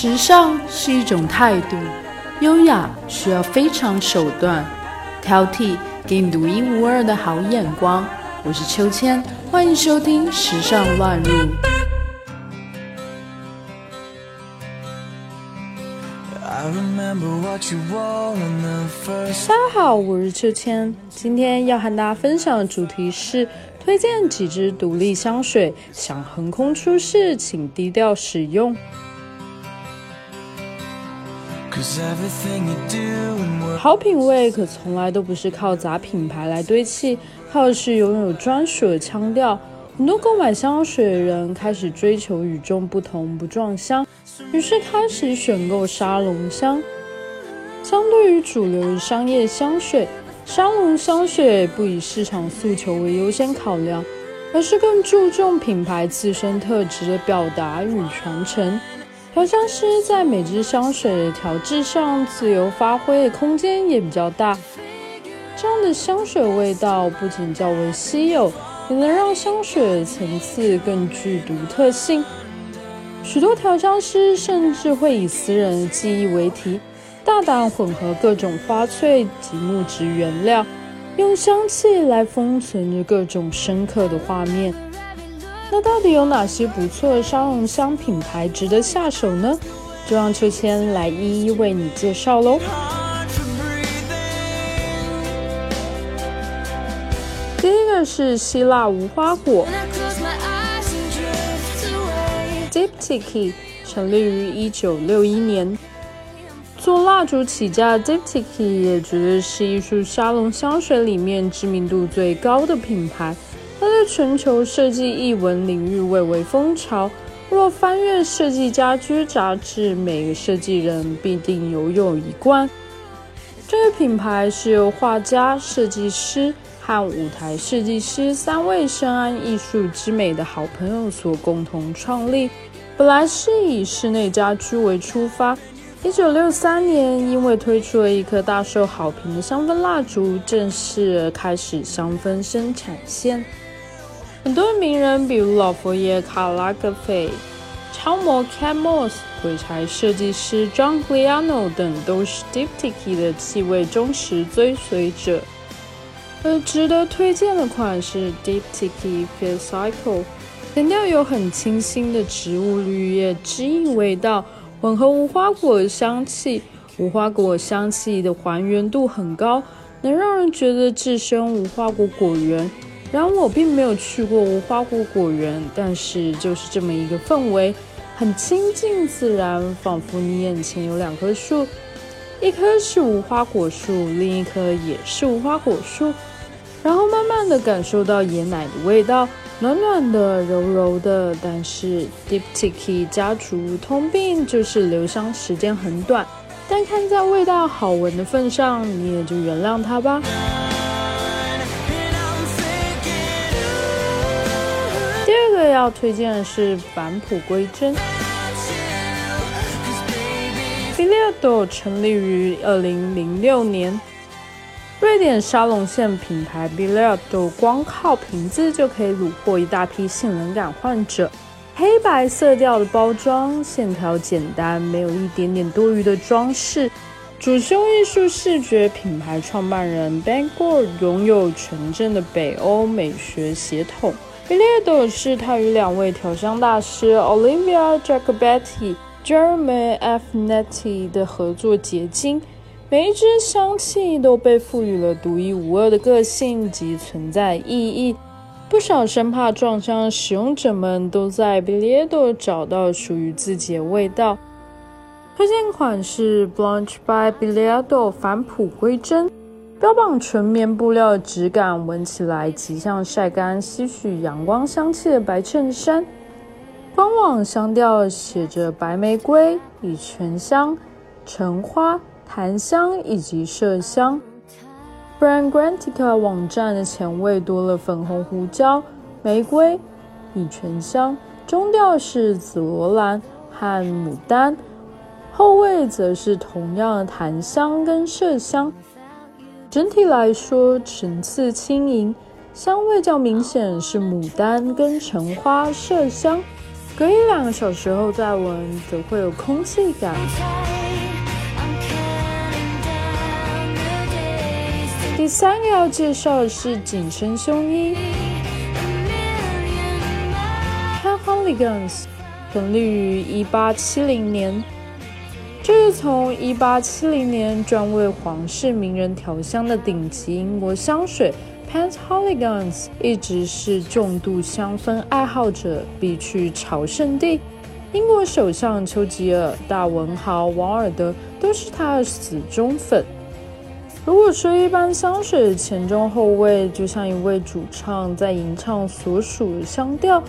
时尚是一种态度，优雅需要非常手段，挑剔给你独一无二的好眼光。我是秋千，欢迎收听《时尚乱入》。大家好，我是秋千，今天要和大家分享的主题是推荐几支独立香水，想横空出世，请低调使用。好品味可从来都不是靠砸品牌来堆砌，靠的是拥有专属的腔调。很多购买香水的人开始追求与众不同、不撞香，于是开始选购沙龙香。相对于主流商业香水，沙龙香水不以市场诉求为优先考量，而是更注重品牌自身特质的表达与传承。调香师在每支香水的调制上自由发挥的空间也比较大，这样的香水味道不仅较为稀有，也能让香水的层次更具独特性。许多调香师甚至会以私人的记忆为题，大胆混合各种花萃及木质原料，用香气来封存着各种深刻的画面。那到底有哪些不错的沙龙香品牌值得下手呢？就让秋千来一一为你介绍喽。第一个是希腊无花果，Diptyque，成立于一九六一年，做蜡烛起家的 Diptyque 也绝对是艺术沙龙香水里面知名度最高的品牌。它在全球设计艺文领域蔚为风潮。若翻阅设计家居杂志，每个设计人必定拥有一罐。这个品牌是由画家、设计师和舞台设计师三位深谙艺术之美的好朋友所共同创立。本来是以室内家居为出发。一九六三年，因为推出了一颗大受好评的香氛蜡烛，正式开始香氛生产线。很多名人，比如老佛爷卡拉格菲、超模 Cat Moss、鬼才设计师 John Galliano 等，都是 Diptyque 的气味忠实追随者。而值得推荐的款是 Diptyque Feel Cycle，前调有很清新的植物绿叶枝叶味道，混合无花果香气，无花果香气的还原度很高，能让人觉得置身无花果果园。然而我并没有去过无花果果园，但是就是这么一个氛围，很亲近自然，仿佛你眼前有两棵树，一棵是无花果树，另一棵也是无花果树，然后慢慢的感受到椰奶的味道，暖暖的，柔柔的。但是 Diptyque 家族通病就是留香时间很短，但看在味道好闻的份上，你也就原谅它吧。要推荐的是返璞归真。b i l l a d o 成立于二零零六年，瑞典沙龙线品牌 b i l l a d o 光靠瓶子就可以虏获一大批性冷感患者。黑白色调的包装，线条简单，没有一点点多余的装饰。主修艺术视觉，品牌创办人 Ben Gore 拥有纯正的北欧美学血统。B i l l a d 是他与两位调香大师 Olivia Jacobetti、Jeremy Fnetti 的合作结晶。每一支香气都被赋予了独一无二的个性及存在意义。不少生怕撞香使用者们都在 Billardo 找到属于自己的味道。推荐款是 Blanche by Billardo 返璞归真。标榜纯棉布料的质感，闻起来极像晒干、吸取阳光香气的白衬衫。官网香调写着白玫瑰、乙醛香、橙花、檀香以及麝香。Brand Grantica 网站的前味多了粉红胡椒、玫瑰、乙醛香，中调是紫罗兰和牡丹，后味则是同样的檀香跟麝香。整体来说，层次轻盈，香味较明显是牡丹跟橙花麝香。隔一两个小时后再闻，则会有空气感。第三个要介绍的是紧身胸衣 h a n Hooligans），成立于一八七零年。自从一八七零年专为皇室名人调香的顶级英国香水，Pentholigans 一直是重度香氛爱好者必去朝圣地。英国首相丘吉尔、大文豪王尔德都是他的死忠粉。如果说一般香水前中后味就像一位主唱在吟唱所属的香调，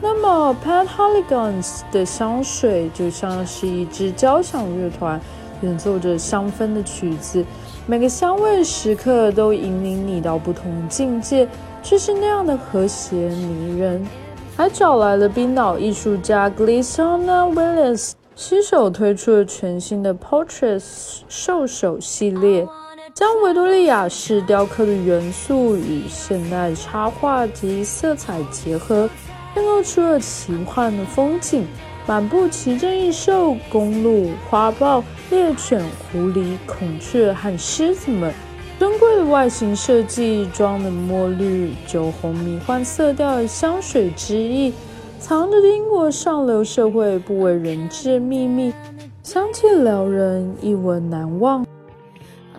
那么 Penhaligon's 的香水就像是一支交响乐团演奏着香氛的曲子，每个香味时刻都引领你到不同境界，就是那样的和谐迷人。还找来了冰岛艺术家 Glissona Willis，携手推出了全新的 Portraits 兽首系列。将维多利亚式雕刻的元素与现代插画及色彩结合，映露出了奇幻的风景。满布奇珍异兽、公鹿、花豹、猎犬、狐狸、孔雀和狮子们，尊贵的外形设计，装的墨绿、酒红迷幻色调的香水之意，藏着英国上流社会不为人知的秘密，香气撩人，一闻难忘。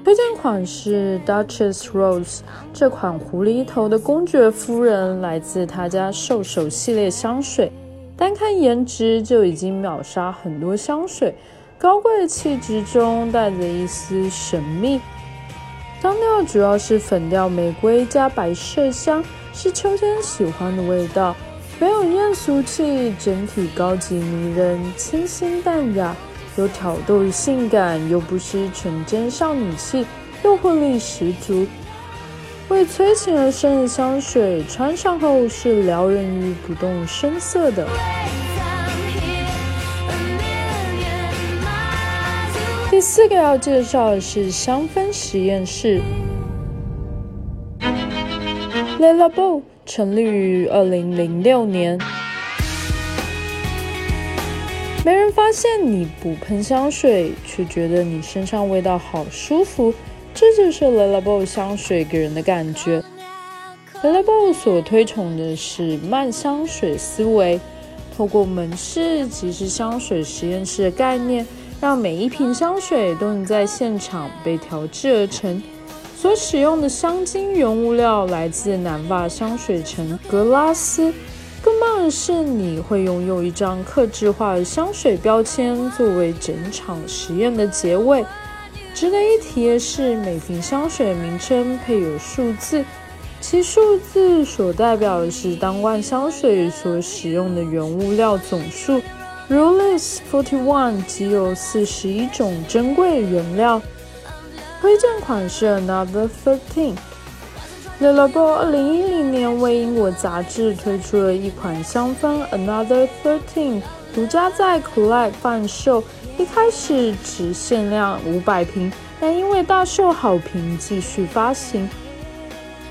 推荐款是 Duchess Rose，这款狐狸头的公爵夫人来自他家兽首系列香水，单看颜值就已经秒杀很多香水，高贵气质中带着一丝神秘。香调主要是粉调玫瑰加白麝香，是秋天喜欢的味道，没有艳俗气，整体高级迷人，清新淡雅。有挑逗的性感，又不失纯真少女气，诱惑力十足。为催情而生的香水，穿上后是撩人于不动声色的。第四个要介绍的是香氛实验室 l e l a b o 成立于二零零六年。没人发现你不喷香水，却觉得你身上味道好舒服，这就是 Le Labo 香水给人的感觉。Le Labo 所推崇的是慢香水思维，透过门市即是香水实验室的概念，让每一瓶香水都能在现场被调制而成。所使用的香精原物料来自南法香水城格拉斯。更棒的是，你会拥有一张克制化的香水标签作为整场实验的结尾。值得一提的是，每瓶香水名称配有数字，其数字所代表的是当罐香水所使用的原物料总数。如 List Forty One 即有四十一种珍贵原料。推荐款是 Another Thirteen。Le Labo 二零一零年为英国杂志推出了一款香氛 Another Thirteen，独家在 Collect 贩售。一开始只限量五百瓶，但因为大受好评，继续发行。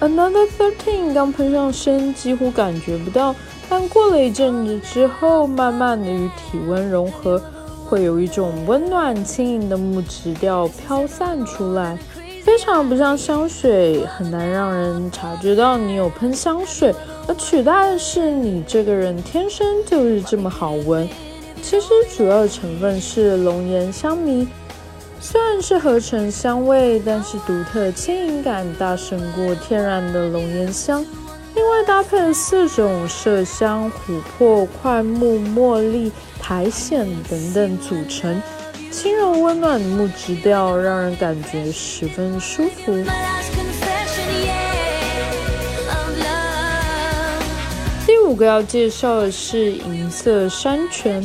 Another Thirteen 刚喷上身几乎感觉不到，但过了一阵子之后，慢慢的与体温融合，会有一种温暖轻盈的木质调飘散出来。非常不像香水，很难让人察觉到你有喷香水，而取代的是你这个人天生就是这么好闻。其实主要成分是龙涎香醚，虽然是合成香味，但是独特轻盈感大胜过天然的龙涎香。另外搭配了四种麝香、琥珀、快木、茉莉、苔藓等等组成。轻柔温暖的木质调，让人感觉十分舒服。第五个要介绍的是银色山泉。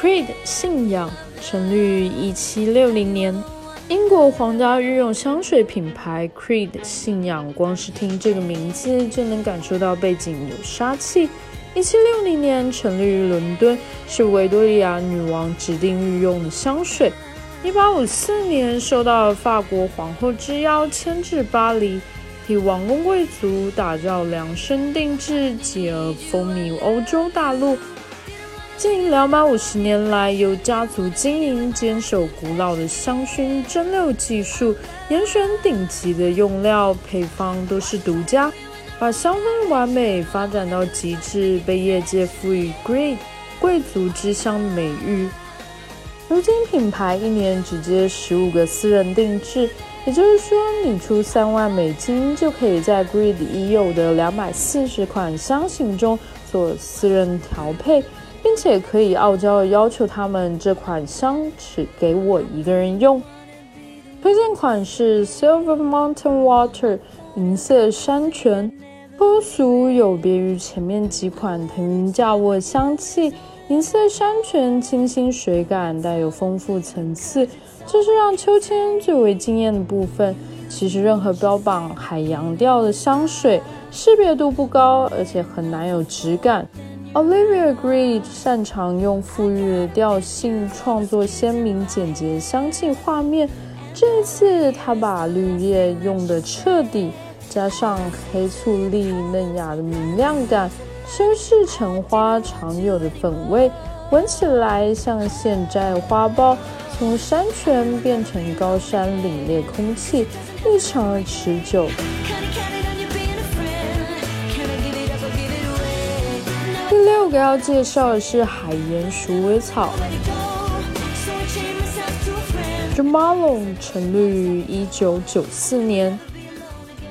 Creed 信仰成立于一七六零年，英国皇家御用香水品牌 Creed 信仰，光是听这个名字就能感受到背景有杀气。一七六零年成立于伦敦，是维多利亚女王指定御用的香水。一八五四年受到法国皇后之邀迁至巴黎，替王公贵族打造量身定制，继而风靡欧洲大陆。近两百五十年来，由家族经营，坚守古老的香薰蒸馏技术，严选顶级的用料，配方都是独家，把香氛完美发展到极致，被业界赋予 “Great 贵族之香”美誉。如今品牌一年只接十五个私人定制，也就是说，你出三万美金就可以在 Great 已有的两百四十款香型中做私人调配。并且可以傲娇的要求他们这款香只给我一个人用。推荐款是 Silver Mountain Water 银色山泉，脱俗有别于前面几款腾云驾雾的香气。银色山泉清新水感，带有丰富层次，这是让秋千最为惊艳的部分。其实任何标榜海洋调的香水，识别度不高，而且很难有质感。Olivia Greed 擅长用馥郁的调性创作鲜明简洁的香气画面。这次，他把绿叶用的彻底，加上黑醋栗嫩雅的明亮感，修饰橙花常有的粉味，闻起来像现摘花苞，从山泉变成高山凛冽空气，异常的持久。第六个要介绍的是海盐鼠尾草。j a m a l o n 成立于一九九四年，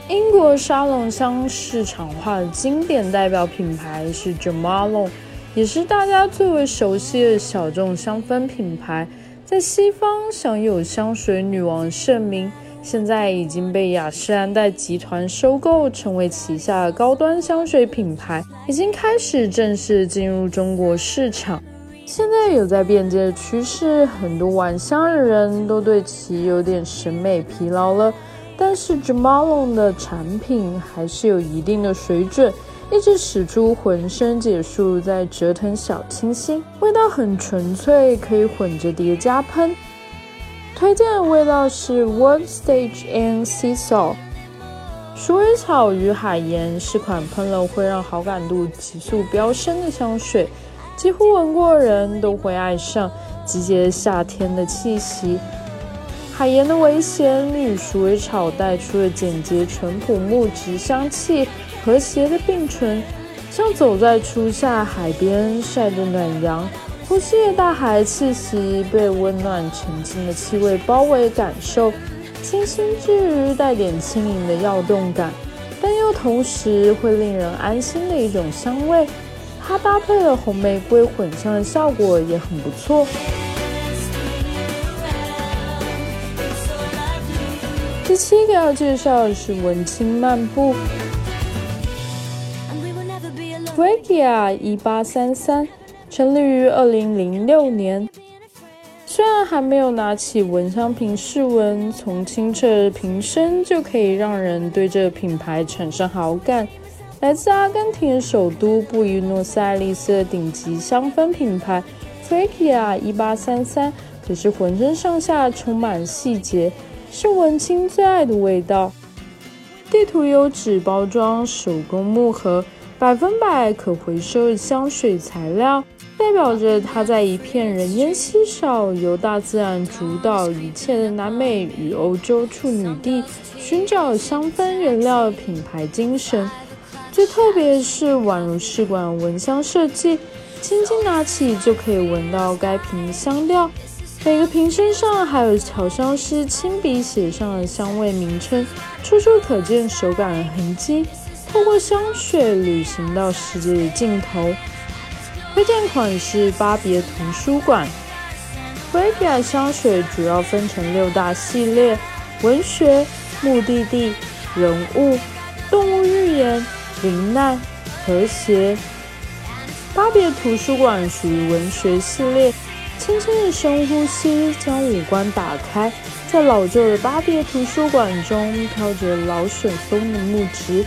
英国沙龙香市场化的经典代表品牌是 j a m a l o 也是大家最为熟悉的小众香氛品牌，在西方享有香水女王盛名。现在已经被雅诗兰黛集团收购，成为旗下高端香水品牌，已经开始正式进入中国市场。现在有在变街的趋势，很多玩香的人都对其有点审美疲劳了。但是 j a m a l o n 的产品还是有一定的水准，一直使出浑身解数在折腾小清新，味道很纯粹，可以混着叠加喷。推荐的味道是 One Stage and Sea Salt。鼠尾草与海盐是款喷了会让好感度急速飙升的香水，几乎闻过人都会爱上，集结夏天的气息。海盐的微咸与鼠尾草带出的简洁淳朴木质香气和谐的并存，像走在初夏海边晒着暖阳。呼吸着大海气息，被温暖沉静的气味包围，感受清新之余带点轻盈的跃动感，但又同时会令人安心的一种香味。它搭配了红玫瑰混香的效果也很不错。第七个要介绍的是文青漫步，Freakia 一八三三。成立于二零零六年，虽然还没有拿起蚊香瓶试闻，从清澈的瓶身就可以让人对这个品牌产生好感。来自阿根廷首都布宜诺斯艾利斯的顶级香氛品牌 Freakia 一八三三，可是浑身上下充满细节，是文青最爱的味道。地图有纸包装，手工木盒，百分百可回收的香水材料。代表着它在一片人烟稀少、由大自然主导一切的南美与欧洲处女地，寻找香氛原料品牌精神。最特别是，宛如试管蚊香设计，轻轻拿起就可以闻到该瓶的香调。每个瓶身上还有调香师亲笔写上的香味名称，处处可见手感的痕迹。透过香水旅行到世界的尽头。推荐款是巴别图书馆。Freakia 香水主要分成六大系列：文学、目的地、人物、动物寓言、灵难、和谐。巴别图书馆属于文学系列，轻轻的深呼吸将五官打开在老旧的巴别图书馆中飘着老水松的木质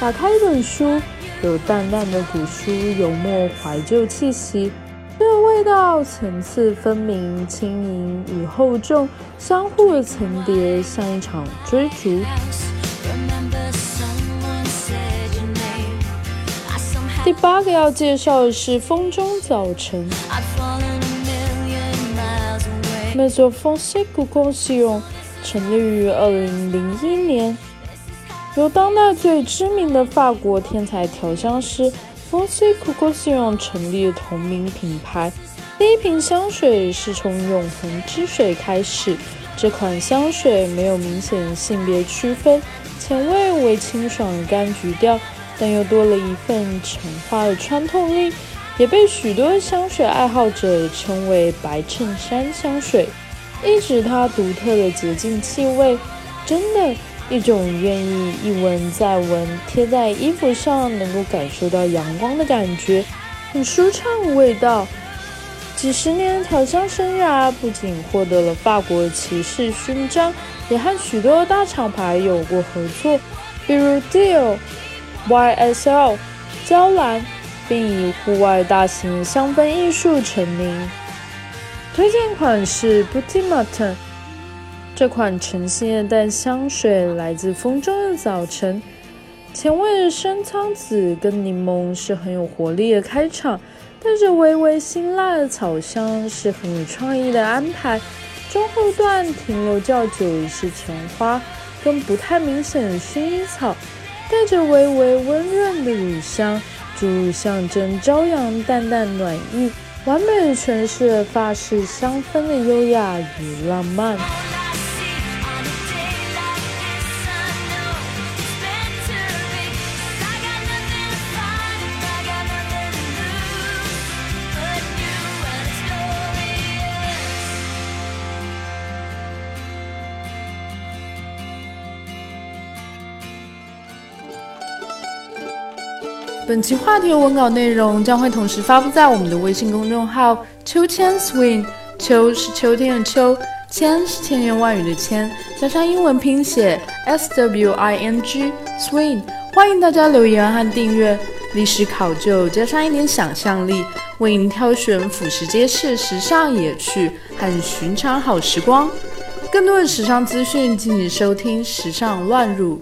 打开一本书有淡淡的古书油墨怀旧气息这味道层次分明轻盈与厚重相互的层叠像一场追逐。第八个要介绍的是风中早晨。Maso Français c o u s i o n 成立于二零零一年，由当代最知名的法国天才调香师 Français c o u s i o n 成立同名品牌。第一瓶香水是从永恒之水开始。这款香水没有明显性别区分，前味为清爽柑橘调，但又多了一份橙花的穿透力。也被许多香水爱好者称为“白衬衫香水”，一指它独特的洁净气味，真的，一种愿意一闻再闻，贴在衣服上能够感受到阳光的感觉，很舒畅味道。几十年调香生涯，不仅获得了法国骑士勋章，也和许多大厂牌有过合作，比如 Dior、YSL、娇兰。并以户外大型香氛艺术成名。推荐款是 b o u t i m a t e n 这款橙的淡香水来自风中的早晨，前味的生苍子跟柠檬是很有活力的开场，带着微微辛辣的草香是很有创意的安排。中后段停留较久的是橙花跟不太明显的薰衣草，带着微微温润的乳香。注入象征朝阳、淡淡暖意，完美诠释了法式香氛的优雅与浪漫。本期话题的文稿内容将会同时发布在我们的微信公众号“秋千 swing”。秋是秋天的秋，千是千言万语的千，加上英文拼写 s w i n g swing。欢迎大家留言和订阅。历史考究加上一点想象力，为您挑选俯拾皆是时尚野趣和寻常好时光。更多的时尚资讯，敬请收听《时尚乱入》。